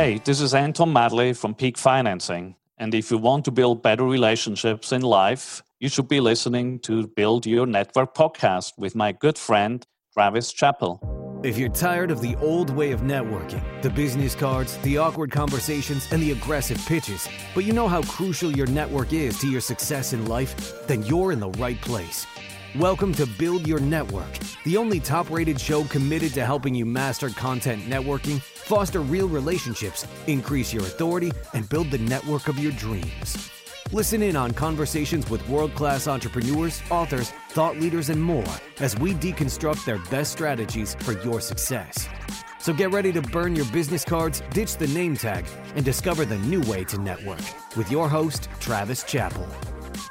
Hey, this is Anton Mattli from Peak Financing. And if you want to build better relationships in life, you should be listening to Build Your Network podcast with my good friend, Travis Chappell. If you're tired of the old way of networking, the business cards, the awkward conversations, and the aggressive pitches, but you know how crucial your network is to your success in life, then you're in the right place. Welcome to Build Your Network, the only top rated show committed to helping you master content networking, foster real relationships, increase your authority, and build the network of your dreams. Listen in on conversations with world class entrepreneurs, authors, thought leaders, and more as we deconstruct their best strategies for your success. So get ready to burn your business cards, ditch the name tag, and discover the new way to network with your host, Travis Chappell.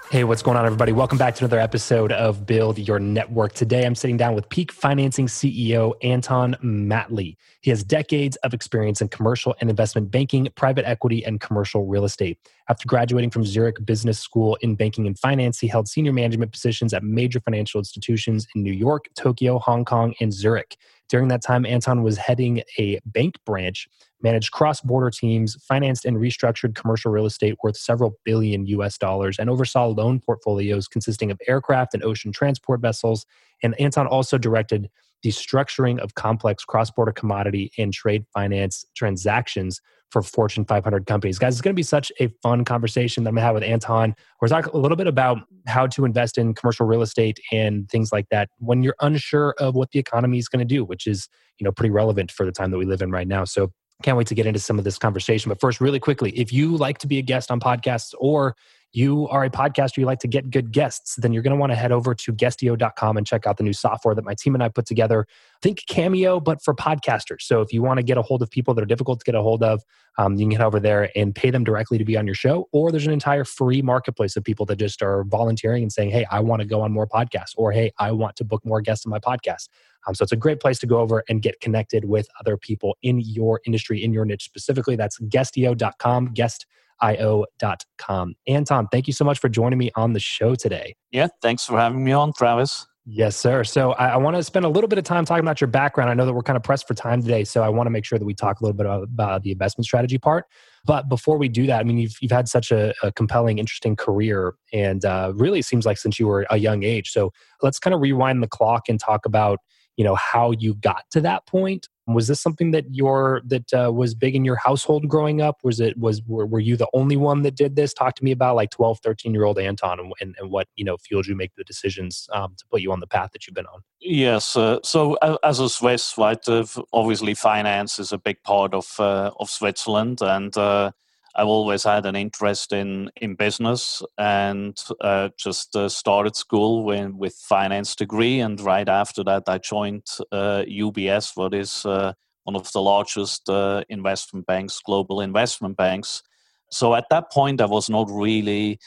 Hey, what's going on, everybody? Welcome back to another episode of Build Your Network. Today, I'm sitting down with Peak Financing CEO Anton Mattli. He has decades of experience in commercial and investment banking, private equity, and commercial real estate. After graduating from Zurich Business School in banking and finance, he held senior management positions at major financial institutions in New York, Tokyo, Hong Kong, and Zurich. During that time, Anton was heading a bank branch managed cross border teams, financed and restructured commercial real estate worth several billion US dollars, and oversaw loan portfolios consisting of aircraft and ocean transport vessels. And Anton also directed the structuring of complex cross border commodity and trade finance transactions for Fortune 500 companies. Guys, it's going to be such a fun conversation that I'm going to have with Anton. We're talking a little bit about how to invest in commercial real estate and things like that when you're unsure of what the economy is going to do, which is, you know, pretty relevant for the time that we live in right now. So can't wait to get into some of this conversation. But first, really quickly, if you like to be a guest on podcasts or you are a podcaster, you like to get good guests, then you're going to want to head over to guestio.com and check out the new software that my team and I put together. Think Cameo, but for podcasters. So if you want to get a hold of people that are difficult to get a hold of, um, you can get over there and pay them directly to be on your show. Or there's an entire free marketplace of people that just are volunteering and saying, hey, I want to go on more podcasts, or hey, I want to book more guests on my podcast. Um, so it's a great place to go over and get connected with other people in your industry, in your niche specifically. That's guestio.com, guest io.com. Anton, thank you so much for joining me on the show today. Yeah, thanks for having me on, Travis. Yes, sir. So I, I want to spend a little bit of time talking about your background. I know that we're kind of pressed for time today, so I want to make sure that we talk a little bit about, about the investment strategy part. But before we do that, I mean, you've, you've had such a, a compelling, interesting career, and uh, really seems like since you were a young age. So let's kind of rewind the clock and talk about you know how you got to that point? Was this something that your that uh, was big in your household growing up? Was it was were, were you the only one that did this? Talk to me about like 12 13 year old anton and, and, and, what you know fueled you make the decisions um, to put you on the path that you've been on. Yes uh, so as a swiss right uh, obviously finance is a big part of uh, of switzerland and uh, I've always had an interest in in business and uh, just uh, started school with, with finance degree. And right after that, I joined UBS, uh, what is uh, one of the largest uh, investment banks, global investment banks. So at that point, I was not really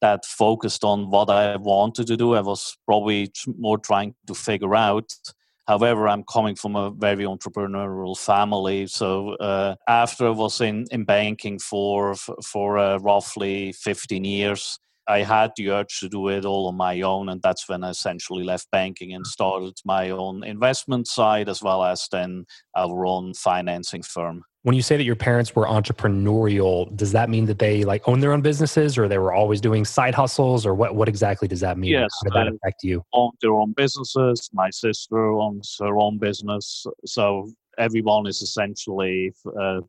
that focused on what I wanted to do. I was probably more trying to figure out. However, I'm coming from a very entrepreneurial family. So uh, after I was in, in banking for for uh, roughly 15 years, I had the urge to do it all on my own, and that's when I essentially left banking and started my own investment side as well as then our own financing firm. When you say that your parents were entrepreneurial, does that mean that they like own their own businesses, or they were always doing side hustles, or what? What exactly does that mean? Yes, How did that affect you? Own their own businesses. My sister owns her own business, so everyone is essentially uh,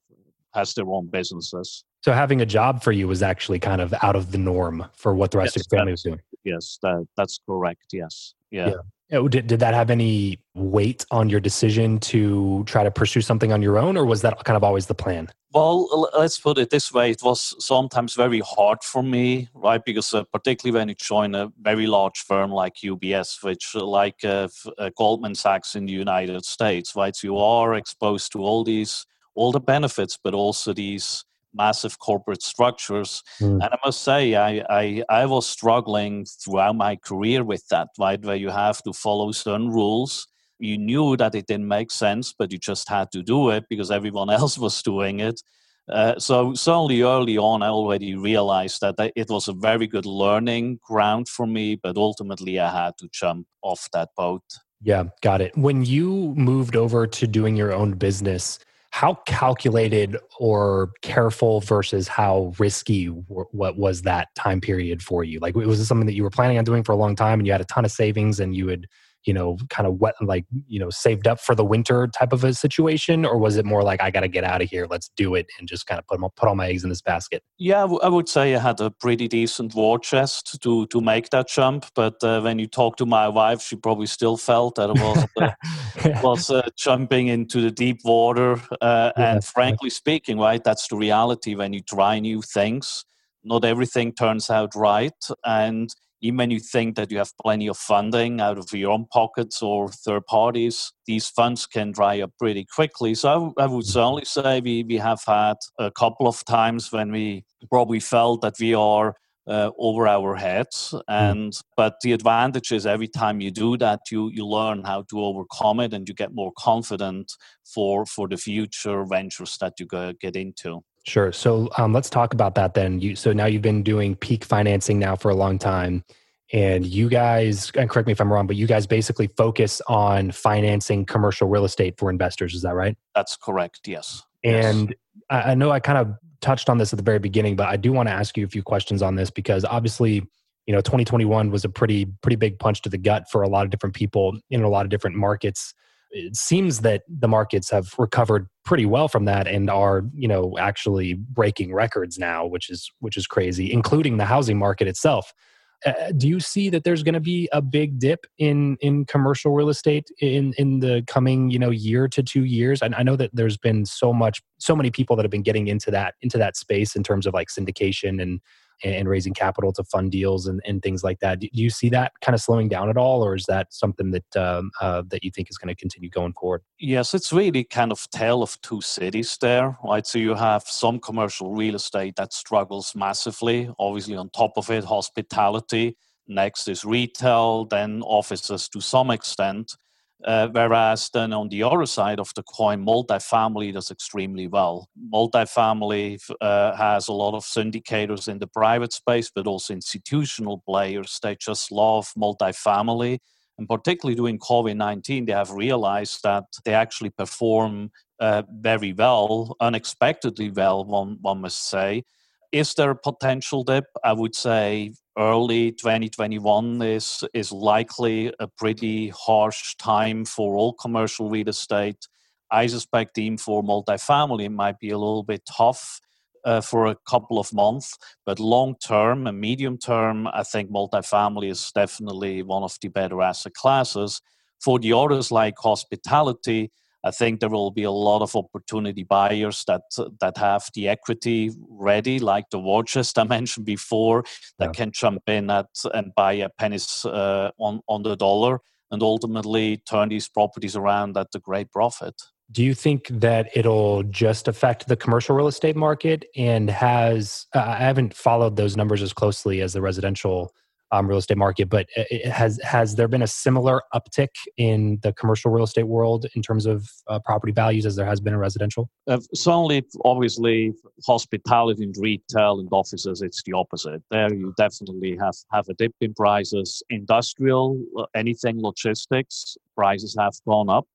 has their own businesses. So having a job for you was actually kind of out of the norm for what the rest yes, of your family was doing. Yes, that, that's correct. Yes. Yeah. yeah. Did, did that have any weight on your decision to try to pursue something on your own, or was that kind of always the plan? Well, let's put it this way: it was sometimes very hard for me, right? Because uh, particularly when you join a very large firm like UBS, which uh, like uh, uh, Goldman Sachs in the United States, right? So you are exposed to all these all the benefits, but also these massive corporate structures. Mm. And I must say, I, I, I was struggling throughout my career with that, right? Where you have to follow certain rules. You knew that it didn't make sense, but you just had to do it because everyone else was doing it. Uh, so certainly early on, I already realized that it was a very good learning ground for me, but ultimately I had to jump off that boat. Yeah, got it. When you moved over to doing your own business, how calculated or careful versus how risky what was that time period for you? Like was it something that you were planning on doing for a long time and you had a ton of savings and you would you know, kind of wet, like, you know, saved up for the winter type of a situation? Or was it more like, I got to get out of here, let's do it, and just kind of put, put all my eggs in this basket? Yeah, I would say I had a pretty decent war chest to, to make that jump. But uh, when you talk to my wife, she probably still felt that it was, uh, was uh, jumping into the deep water. Uh, yeah, and frankly speaking, right, that's the reality when you try new things. Not everything turns out right. And even when you think that you have plenty of funding out of your own pockets or third parties, these funds can dry up pretty quickly. So I, I would certainly say we, we have had a couple of times when we probably felt that we are uh, over our heads mm. and mm. but the advantage is every time you do that you you learn how to overcome it and you get more confident for for the future ventures that you go, get into Sure. So um, let's talk about that then. You so now you've been doing peak financing now for a long time, and you guys and correct me if I'm wrong, but you guys basically focus on financing commercial real estate for investors. Is that right? That's correct. Yes. And yes. I know I kind of touched on this at the very beginning, but I do want to ask you a few questions on this because obviously, you know, 2021 was a pretty pretty big punch to the gut for a lot of different people in a lot of different markets it seems that the markets have recovered pretty well from that and are you know actually breaking records now which is which is crazy including the housing market itself. Uh, do you see that there's going to be a big dip in in commercial real estate in in the coming you know year to two years? I know that there's been so much so many people that have been getting into that into that space in terms of like syndication and and raising capital to fund deals and, and things like that. Do you see that kind of slowing down at all, or is that something that um, uh, that you think is going to continue going forward? Yes, it's really kind of tale of two cities there, right? So you have some commercial real estate that struggles massively. Obviously, on top of it, hospitality. Next is retail, then offices to some extent. Uh, whereas then on the other side of the coin, multifamily does extremely well. Multifamily uh, has a lot of syndicators in the private space, but also institutional players. They just love multifamily. And particularly during COVID 19, they have realized that they actually perform uh, very well, unexpectedly well, one, one must say. Is there a potential dip? I would say early 2021 is is likely a pretty harsh time for all commercial real estate. I suspect even for multifamily might be a little bit tough uh, for a couple of months, but long term and medium term, I think multifamily is definitely one of the better asset classes. For the others like hospitality, I think there will be a lot of opportunity buyers that that have the equity ready, like the watches I mentioned before, that yeah. can jump in at and buy a pennies uh, on on the dollar, and ultimately turn these properties around at a great profit. Do you think that it'll just affect the commercial real estate market? And has uh, I haven't followed those numbers as closely as the residential um, real estate market, but has has there been a similar uptick in the commercial real estate world in terms of uh, property values as there has been in residential? Uh, certainly, obviously, hospitality and retail and offices, it's the opposite. There, you definitely have have a dip in prices. Industrial, uh, anything logistics, prices have gone up.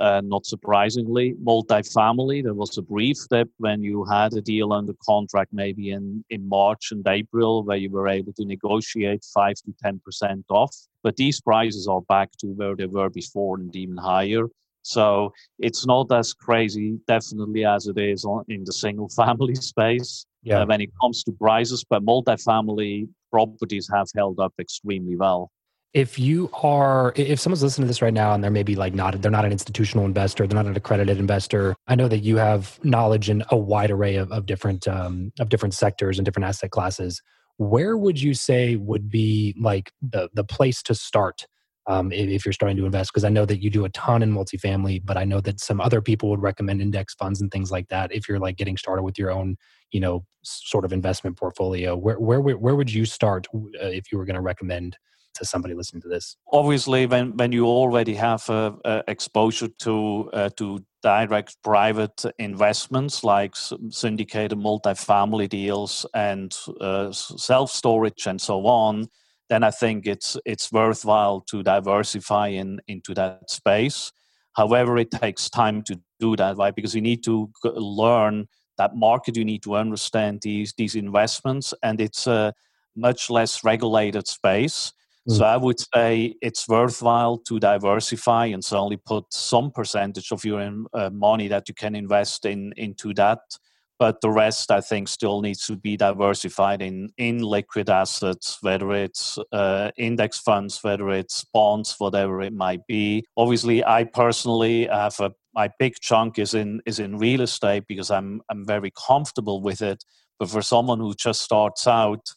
Uh, not surprisingly, multifamily, there was a brief dip when you had a deal under contract maybe in, in March and April where you were able to negotiate 5 to 10% off. But these prices are back to where they were before and even higher. So it's not as crazy, definitely, as it is on, in the single family space yeah. uh, when it comes to prices. But multifamily properties have held up extremely well if you are if someone's listening to this right now and they're maybe like not they're not an institutional investor they're not an accredited investor i know that you have knowledge in a wide array of, of different um, of different sectors and different asset classes. Where would you say would be like the the place to start um, if, you're starting to invest? Because i know that you do a ton in multifamily but i know that some other people would recommend index funds and things like that if you're like getting started with your own you know sort of investment portfolio. Where where where would you start uh, if you were going to recommend to somebody listening to this? Obviously, when, when you already have exposure to uh, to direct private investments like syndicated multifamily deals and uh, self storage and so on, then I think it's it's worthwhile to diversify in into that space. However, it takes time to do that, right? Because you need to learn that market, you need to understand these these investments, and it's a much less regulated space. Mm. So I would say it's worthwhile to diversify and certainly put some percentage of your uh, money that you can invest in into that. But the rest, I think, still needs to be diversified in in liquid assets, whether it's uh, index funds, whether it's bonds, whatever it might be. Obviously, I personally have a my big chunk is in is in real estate because I'm I'm very comfortable with it. But for someone who just starts out,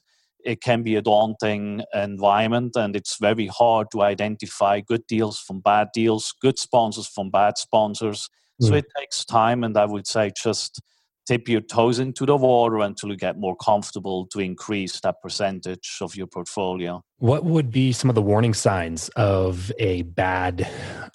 it can be a daunting environment and it's very hard to identify good deals from bad deals, good sponsors from bad sponsors. Mm. So it takes time, and I would say just tip your toes into the water until you get more comfortable to increase that percentage of your portfolio. What would be some of the warning signs of a bad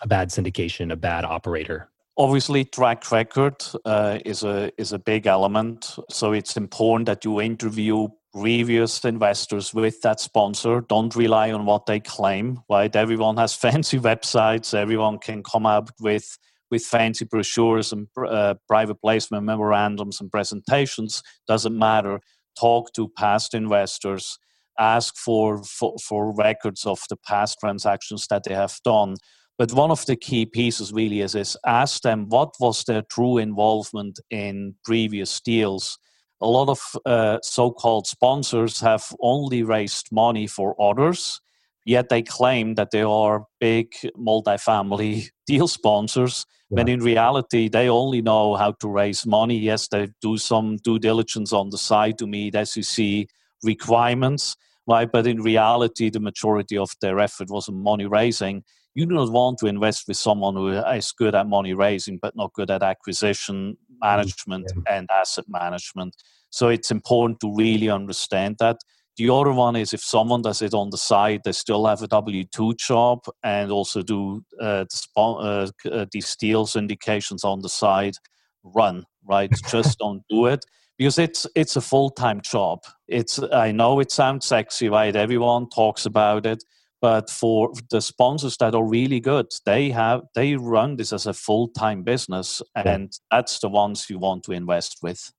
a bad syndication, a bad operator? Obviously, track record uh, is a is a big element. So it's important that you interview previous investors with that sponsor. Don't rely on what they claim, right? Everyone has fancy websites. Everyone can come up with with fancy brochures and uh, private placement memorandums and presentations. Doesn't matter. Talk to past investors. Ask for, for, for records of the past transactions that they have done. But one of the key pieces really is, is ask them what was their true involvement in previous deals a lot of uh, so-called sponsors have only raised money for others yet they claim that they are big multifamily deal sponsors yeah. when in reality they only know how to raise money. Yes they do some due diligence on the side to meet sec requirements right? But in reality the majority of their effort was on money raising. You do not want to invest with someone who is good at money raising but not good at acquisition management yeah. and asset management. So it's important to really understand that. The other one is if someone does it on the side, they still have a W 2 job and also do uh, uh, uh, these deal syndications on the side, run, right? Just don't do it because it's it's a full time job. It's I know it sounds sexy, right? Everyone talks about it, but for the sponsors that are really good they have they run this as a full-time business and that's the ones you want to invest with.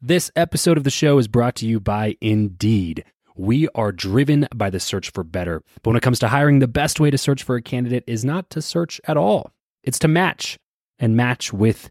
This episode of the show is brought to you by indeed. We are driven by the search for better. But when it comes to hiring the best way to search for a candidate is not to search at all. It's to match and match with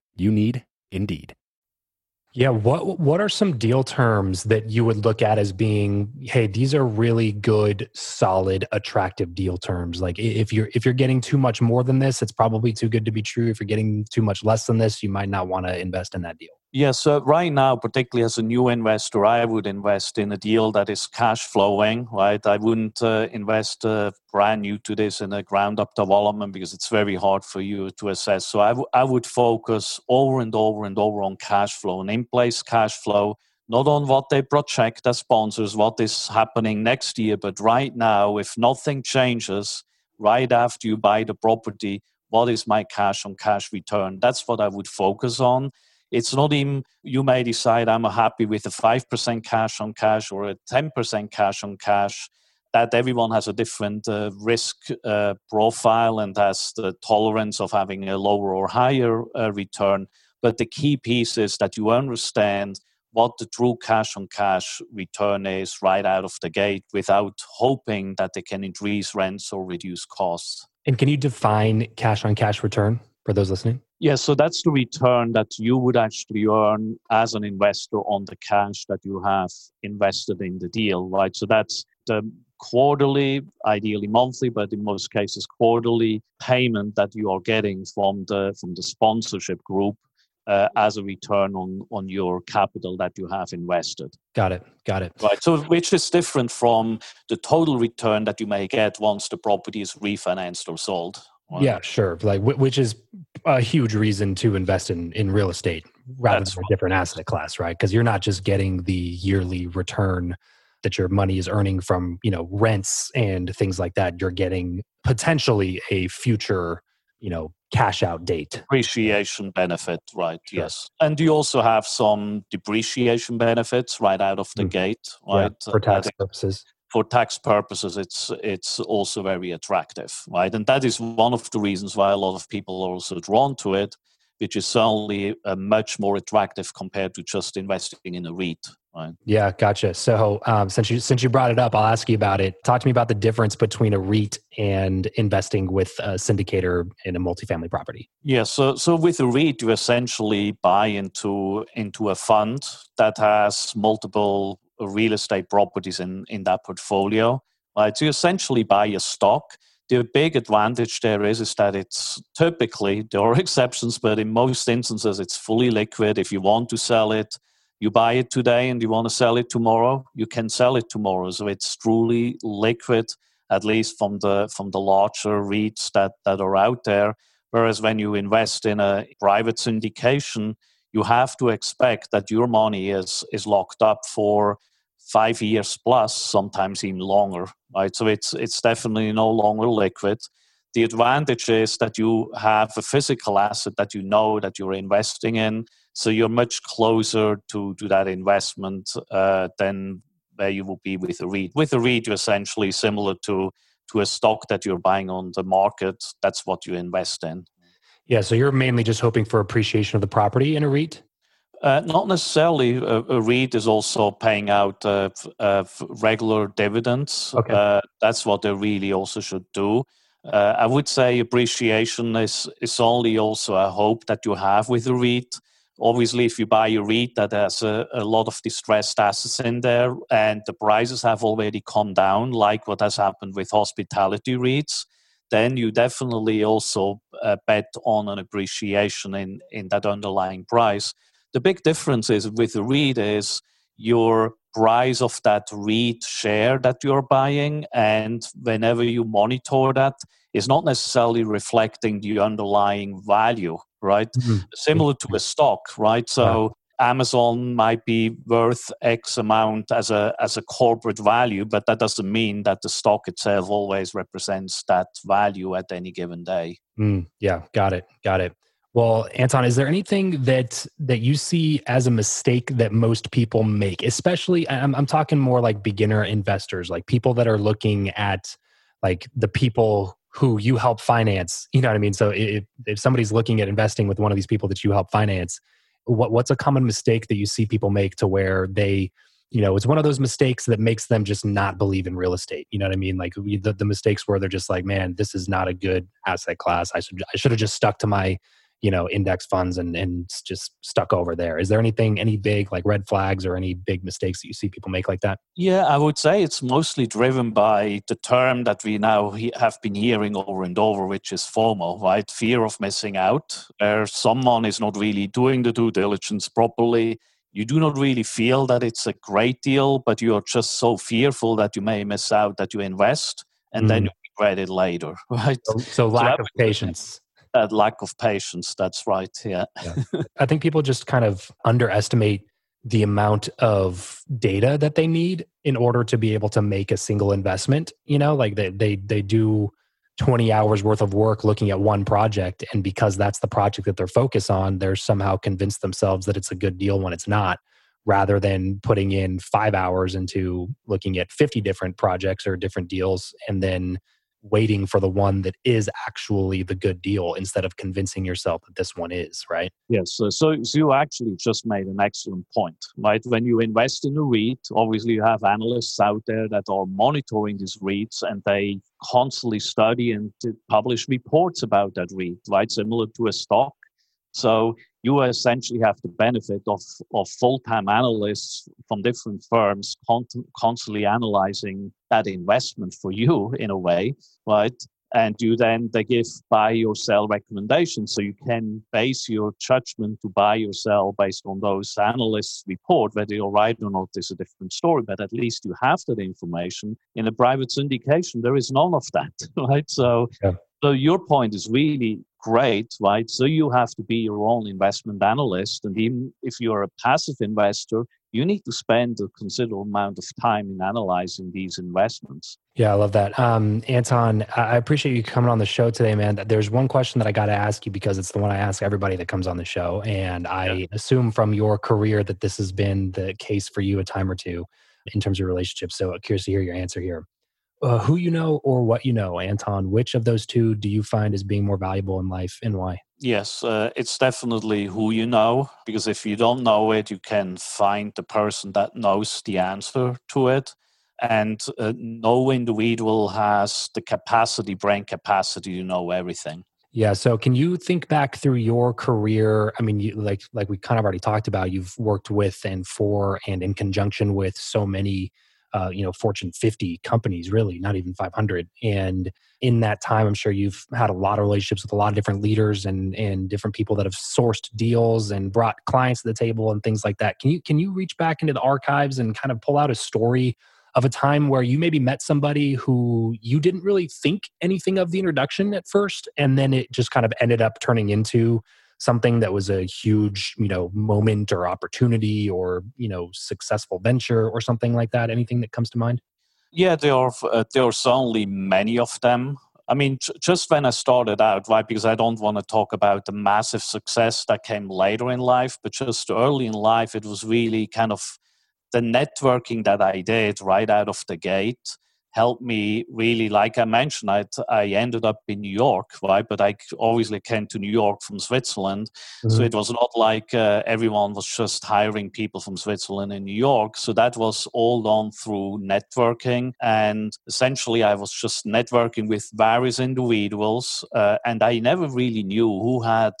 you need Indeed. Yeah, what what are some deal terms that you would look at as being, hey, these are really good, solid, attractive deal terms? Like if you're if you're getting too much more than this, it's probably too good to be true. If you're getting too much less than this, you might not want to invest in that deal. Yeah, so right now, particularly as a new investor, I would invest in a deal that is cash flowing, right? I wouldn't uh, invest uh, brand new to this in a ground up development because it's very hard for you to assess. So I, w- I would focus over and over and over on cash flow and in place cash flow, not on what they project as sponsors, what is happening next year, but right now, if nothing changes, right after you buy the property, what is my cash on cash return? That's what I would focus on it's not even, you may decide I'm happy with a 5% cash on cash or a 10% cash on cash. That everyone has a different uh, risk uh, profile and has the tolerance of having a lower or higher uh, return. But the key piece is that you understand what the true cash on cash return is right out of the gate without hoping that they can increase rents or reduce costs. And can you define cash on cash return for those listening? Yeah, so that's the return that you would actually earn as an investor on the cash that you have invested in the deal, right? So that's the quarterly, ideally monthly, but in most cases quarterly payment that you are getting from the from the sponsorship group uh, as a return on on your capital that you have invested. Got it. Got it. Right. So which is different from the total return that you may get once the property is refinanced or sold. Yeah, sure. Like which is a huge reason to invest in in real estate rather That's than a different asset class, right? Because you're not just getting the yearly return that your money is earning from, you know, rents and things like that. You're getting potentially a future, you know, cash out date. Appreciation benefit, right? Sure. Yes. And you also have some depreciation benefits right out of the mm-hmm. gate, right? Yeah, for tax purposes for tax purposes, it's it's also very attractive, right? And that is one of the reasons why a lot of people are also drawn to it, which is certainly a much more attractive compared to just investing in a REIT. Right. Yeah, gotcha. So um, since you since you brought it up, I'll ask you about it. Talk to me about the difference between a REIT and investing with a syndicator in a multifamily property. Yeah, so so with a REIT, you essentially buy into into a fund that has multiple real estate properties in, in that portfolio. Right? So you essentially buy a stock. The big advantage there is is that it's typically there are exceptions, but in most instances it's fully liquid. If you want to sell it, you buy it today and you want to sell it tomorrow, you can sell it tomorrow. So it's truly liquid, at least from the from the larger REITs that, that are out there. Whereas when you invest in a private syndication, you have to expect that your money is is locked up for five years plus, sometimes even longer. Right, so it's it's definitely no longer liquid. The advantage is that you have a physical asset that you know that you're investing in, so you're much closer to to that investment uh, than where you will be with a REIT. With a REIT, you're essentially similar to to a stock that you're buying on the market, that's what you invest in. Yeah, so you're mainly just hoping for appreciation of the property in a REIT? Uh, not necessarily. A, a, REIT is also paying out uh, uh, regular dividends. Okay. Uh, that's what they really also should do. Uh, I would say appreciation is, is only also a hope that you have with a REIT. Obviously, if you buy a REIT that has a, a lot of distressed assets in there and the prices have already come down, like what has happened with hospitality REITs, then you definitely also uh, bet on an appreciation in, in that underlying price. The big difference is with the REIT is your price of that REIT share that you're buying, and whenever you monitor that, is not necessarily reflecting the underlying value, right? Mm-hmm. Similar to a stock, right? So Amazon might be worth X amount as a as a corporate value, but that doesn't mean that the stock itself always represents that value at any given day. Mm, yeah, got it, got it. Well, Anton, is there anything that that you see as a mistake that most people make? Especially, I'm, I'm talking more like beginner investors, like people that are looking at like the people who you help finance. You know what I mean? So if, if somebody's looking at investing with one of these people that you help finance, what what's a common mistake that you see people make to where they you know, it's one of those mistakes that makes them just not believe in real estate. You know what I mean? Like the, the mistakes where they're just like, man, this is not a good asset class. I should I should have just stuck to my you know index funds and and just stuck over there. Is there anything any big like red flags or any big mistakes that you see people make like that? Yeah i would say it's mostly driven by the term that we now have been hearing over and over which is fomo right? Fear of missing out where someone is not really doing the due diligence properly. You do not really feel that it's a great deal but you're just so fearful that you may miss out that you invest and mm. then you regret it later right? So, so lack so of patience that lack of patience. That's right. Yeah. yeah. I think people just kind of underestimate the amount of data that they need in order to be able to make a single investment. You know, like they they they do 20 hours worth of work looking at one project and because that's the project that they're focused on they're somehow convinced themselves that it's a good deal when it's not rather than putting in 5 hours into looking at 50 different projects or different deals and then waiting for the one that is actually the good deal instead of convincing yourself that this one is, right? Yes. So, so, you actually just made an excellent point, right? When you invest in a REIT, obviously you have analysts out there that are monitoring these REITs and they constantly study and publish reports about that REIT, right? Similar to a stock. So you essentially have the benefit of, of full-time analysts from different firms con- constantly analyzing that investment for you in a way, right? And you then they give buy or sell recommendations. So you can base your judgment to buy or sell based on those analysts' report. Whether you're right or not is a different story, but at least you have that information. In a private syndication, there is none of that, right? So yeah. So your point is really great, right? So you have to be your own investment analyst. And even if you're a passive investor, you need to spend a considerable amount of time in analyzing these investments. Yeah, I love that. Um, Anton, I appreciate you coming on the show today, man. There's one question that I got to ask you because it's the one I ask everybody that comes on the show. And I yeah. assume from your career that this has been the case for you a time or two in terms of relationships. So curious to hear your answer here uh, who you know or what you know, Anton. Which of those two do you find as being more valuable in life and why? Yes, uh, it's definitely who you know, because if you don't know it, you can find the person that knows the answer to it. And uh, no individual has the capacity, brain capacity to know everything. Yeah. So, can you think back through your career? I mean, you, like like we kind of already talked about, you've worked with and for and in conjunction with so many uh, you know fortune 50 companies really not even 500 and in that time i'm sure you've had a lot of relationships with a lot of different leaders and and different people that have sourced deals and brought clients to the table and things like that. Can you can you reach back into the archives and kind of pull out a story of a time where you maybe met somebody who you didn't really think anything of the introduction at first and then it just kind of ended up turning into something that was a huge you know moment or opportunity or you know successful venture or something like that? Anything that comes to mind? Yeah there are uh, certainly many of them. I mean just when i started out right because i don't want to talk about the massive success that came later in life but just early in life it was really kind of the networking that i did right out of the gate helped me really like i mentioned i i ended up in new york right? But i obviously came to new york from switzerland. Mm-hmm. so it was not like uh, everyone was just hiring people from switzerland in new york. So that was all done through networking. And essentially i was just networking with various individuals uh, and i never really knew who had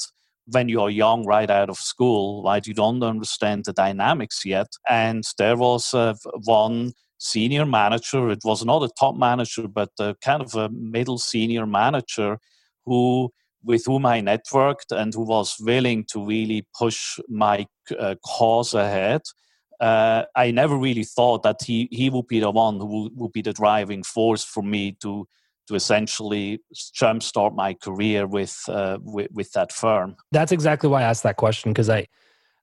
when you're young, right out of school, right, you don't understand the dynamics yet. And there was uh, one senior manager. It was not a top manager, but a kind of a middle senior manager who with whom I networked and who was willing to really push my uh, cause ahead. Uh, I never really thought that he, he would be the one who would, would be the driving force for me to to essentially jumpstart my career with, uh, with, with that firm. That's exactly why I asked that question because I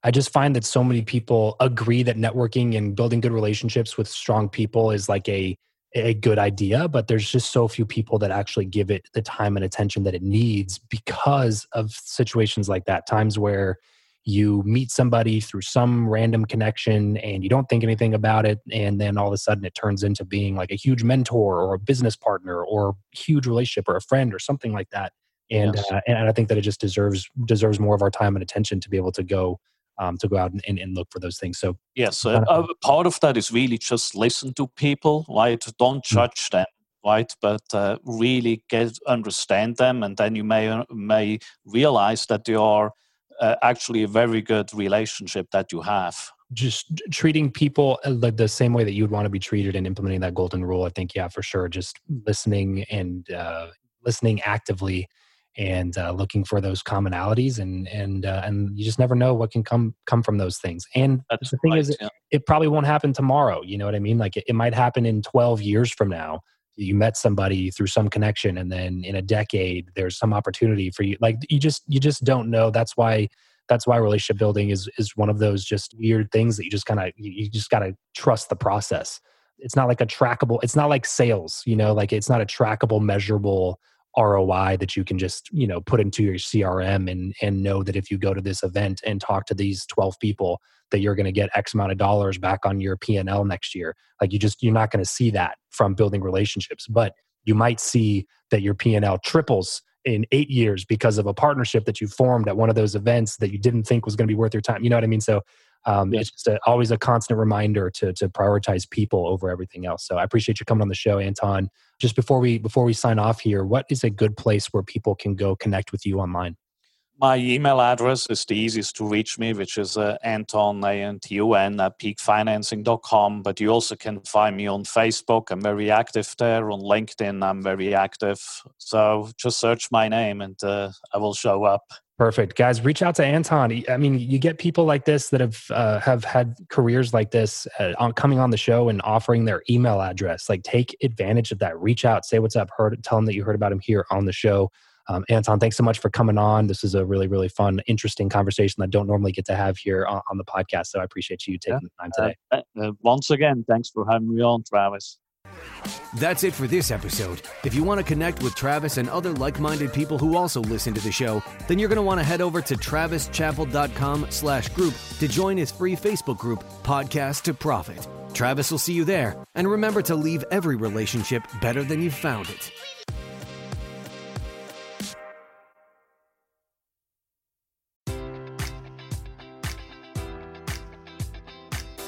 I just find that so many people agree that networking and building good relationships with strong people is like a a good idea, but there's just so few people that actually give it the time and attention that it needs because of situations like that. Times where you meet somebody through some random connection and you don't think anything about it and then all of a sudden it turns into being like a huge mentor or a business partner or huge relationship or a friend or something like that and yes. uh, and i think that it just deserves deserves more of our time and attention to be able to go um, to go out and, and, look for those things. So yes, uh, uh, part of that is really just listen to people, right? Don't mm. judge mm-hmm. them, right? But uh, really get understand them, and then you may uh, may realize that they are uh, actually a very good relationship that you have. Just treating people uh, like the same way that you would want to be treated and implementing that golden rule. I think, yeah, for sure. Just listening and listening actively and uh, looking for those commonalities and and uh, and you just never know what can come come from those things. And That's the thing right, is yeah. it, probably won't happen tomorrow you know what i mean? Like it, it might happen in 12 years from now. You met somebody through some connection and then in a decade there's some opportunity for you. Like you just you just don't know. That's why that's why relationship building is is one of those just weird things that you just kind of you, you just got to trust the process. It's not like a trackable it's not like sales you know? Like it's not a trackable measurable ROI that you can just you know put into your CRM and and know that if you go to this event and talk to these 12 people that you're going to get X amount of dollars back on your P&L next year. Like you just you're not going to see that from building relationships, but you might see that your P&L triples in 8 years because of a partnership that you formed at one of those events that you didn't think was going to be worth your time. You know what I mean? So um, it's just a, always a constant reminder to to prioritize people over everything else. So I appreciate you coming on the show, Anton. Just before we before we sign off here, what is a good place where people can go connect with you online? My email address is the easiest to reach me, which is uh, Anton, A-N-T-O-N, at peakfinancing.com. But you also can find me on Facebook. I'm very active there. On LinkedIn, I'm very active. So just search my name and uh, I will show up. Perfect, guys. Reach out to Anton. I mean, you get people like this that have uh, have had careers like this uh, on coming on the show and offering their email address. Like, take advantage of that. Reach out, say what's up, heard, tell them that you heard about him here on the show. Um, Anton, thanks so much for coming on. This is a really, really fun, interesting conversation that I don't normally get to have here on, on the podcast. So I appreciate you taking yeah. the time today. Uh, uh, once again, thanks for having me on, Travis. That's it for this episode. If you want to connect with Travis and other like-minded people who also listen to the show, then you're going to want to head over to travischappell.com slash group to join his free Facebook group, Podcast to Profit. Travis will see you there. And remember to leave every relationship better than you found it.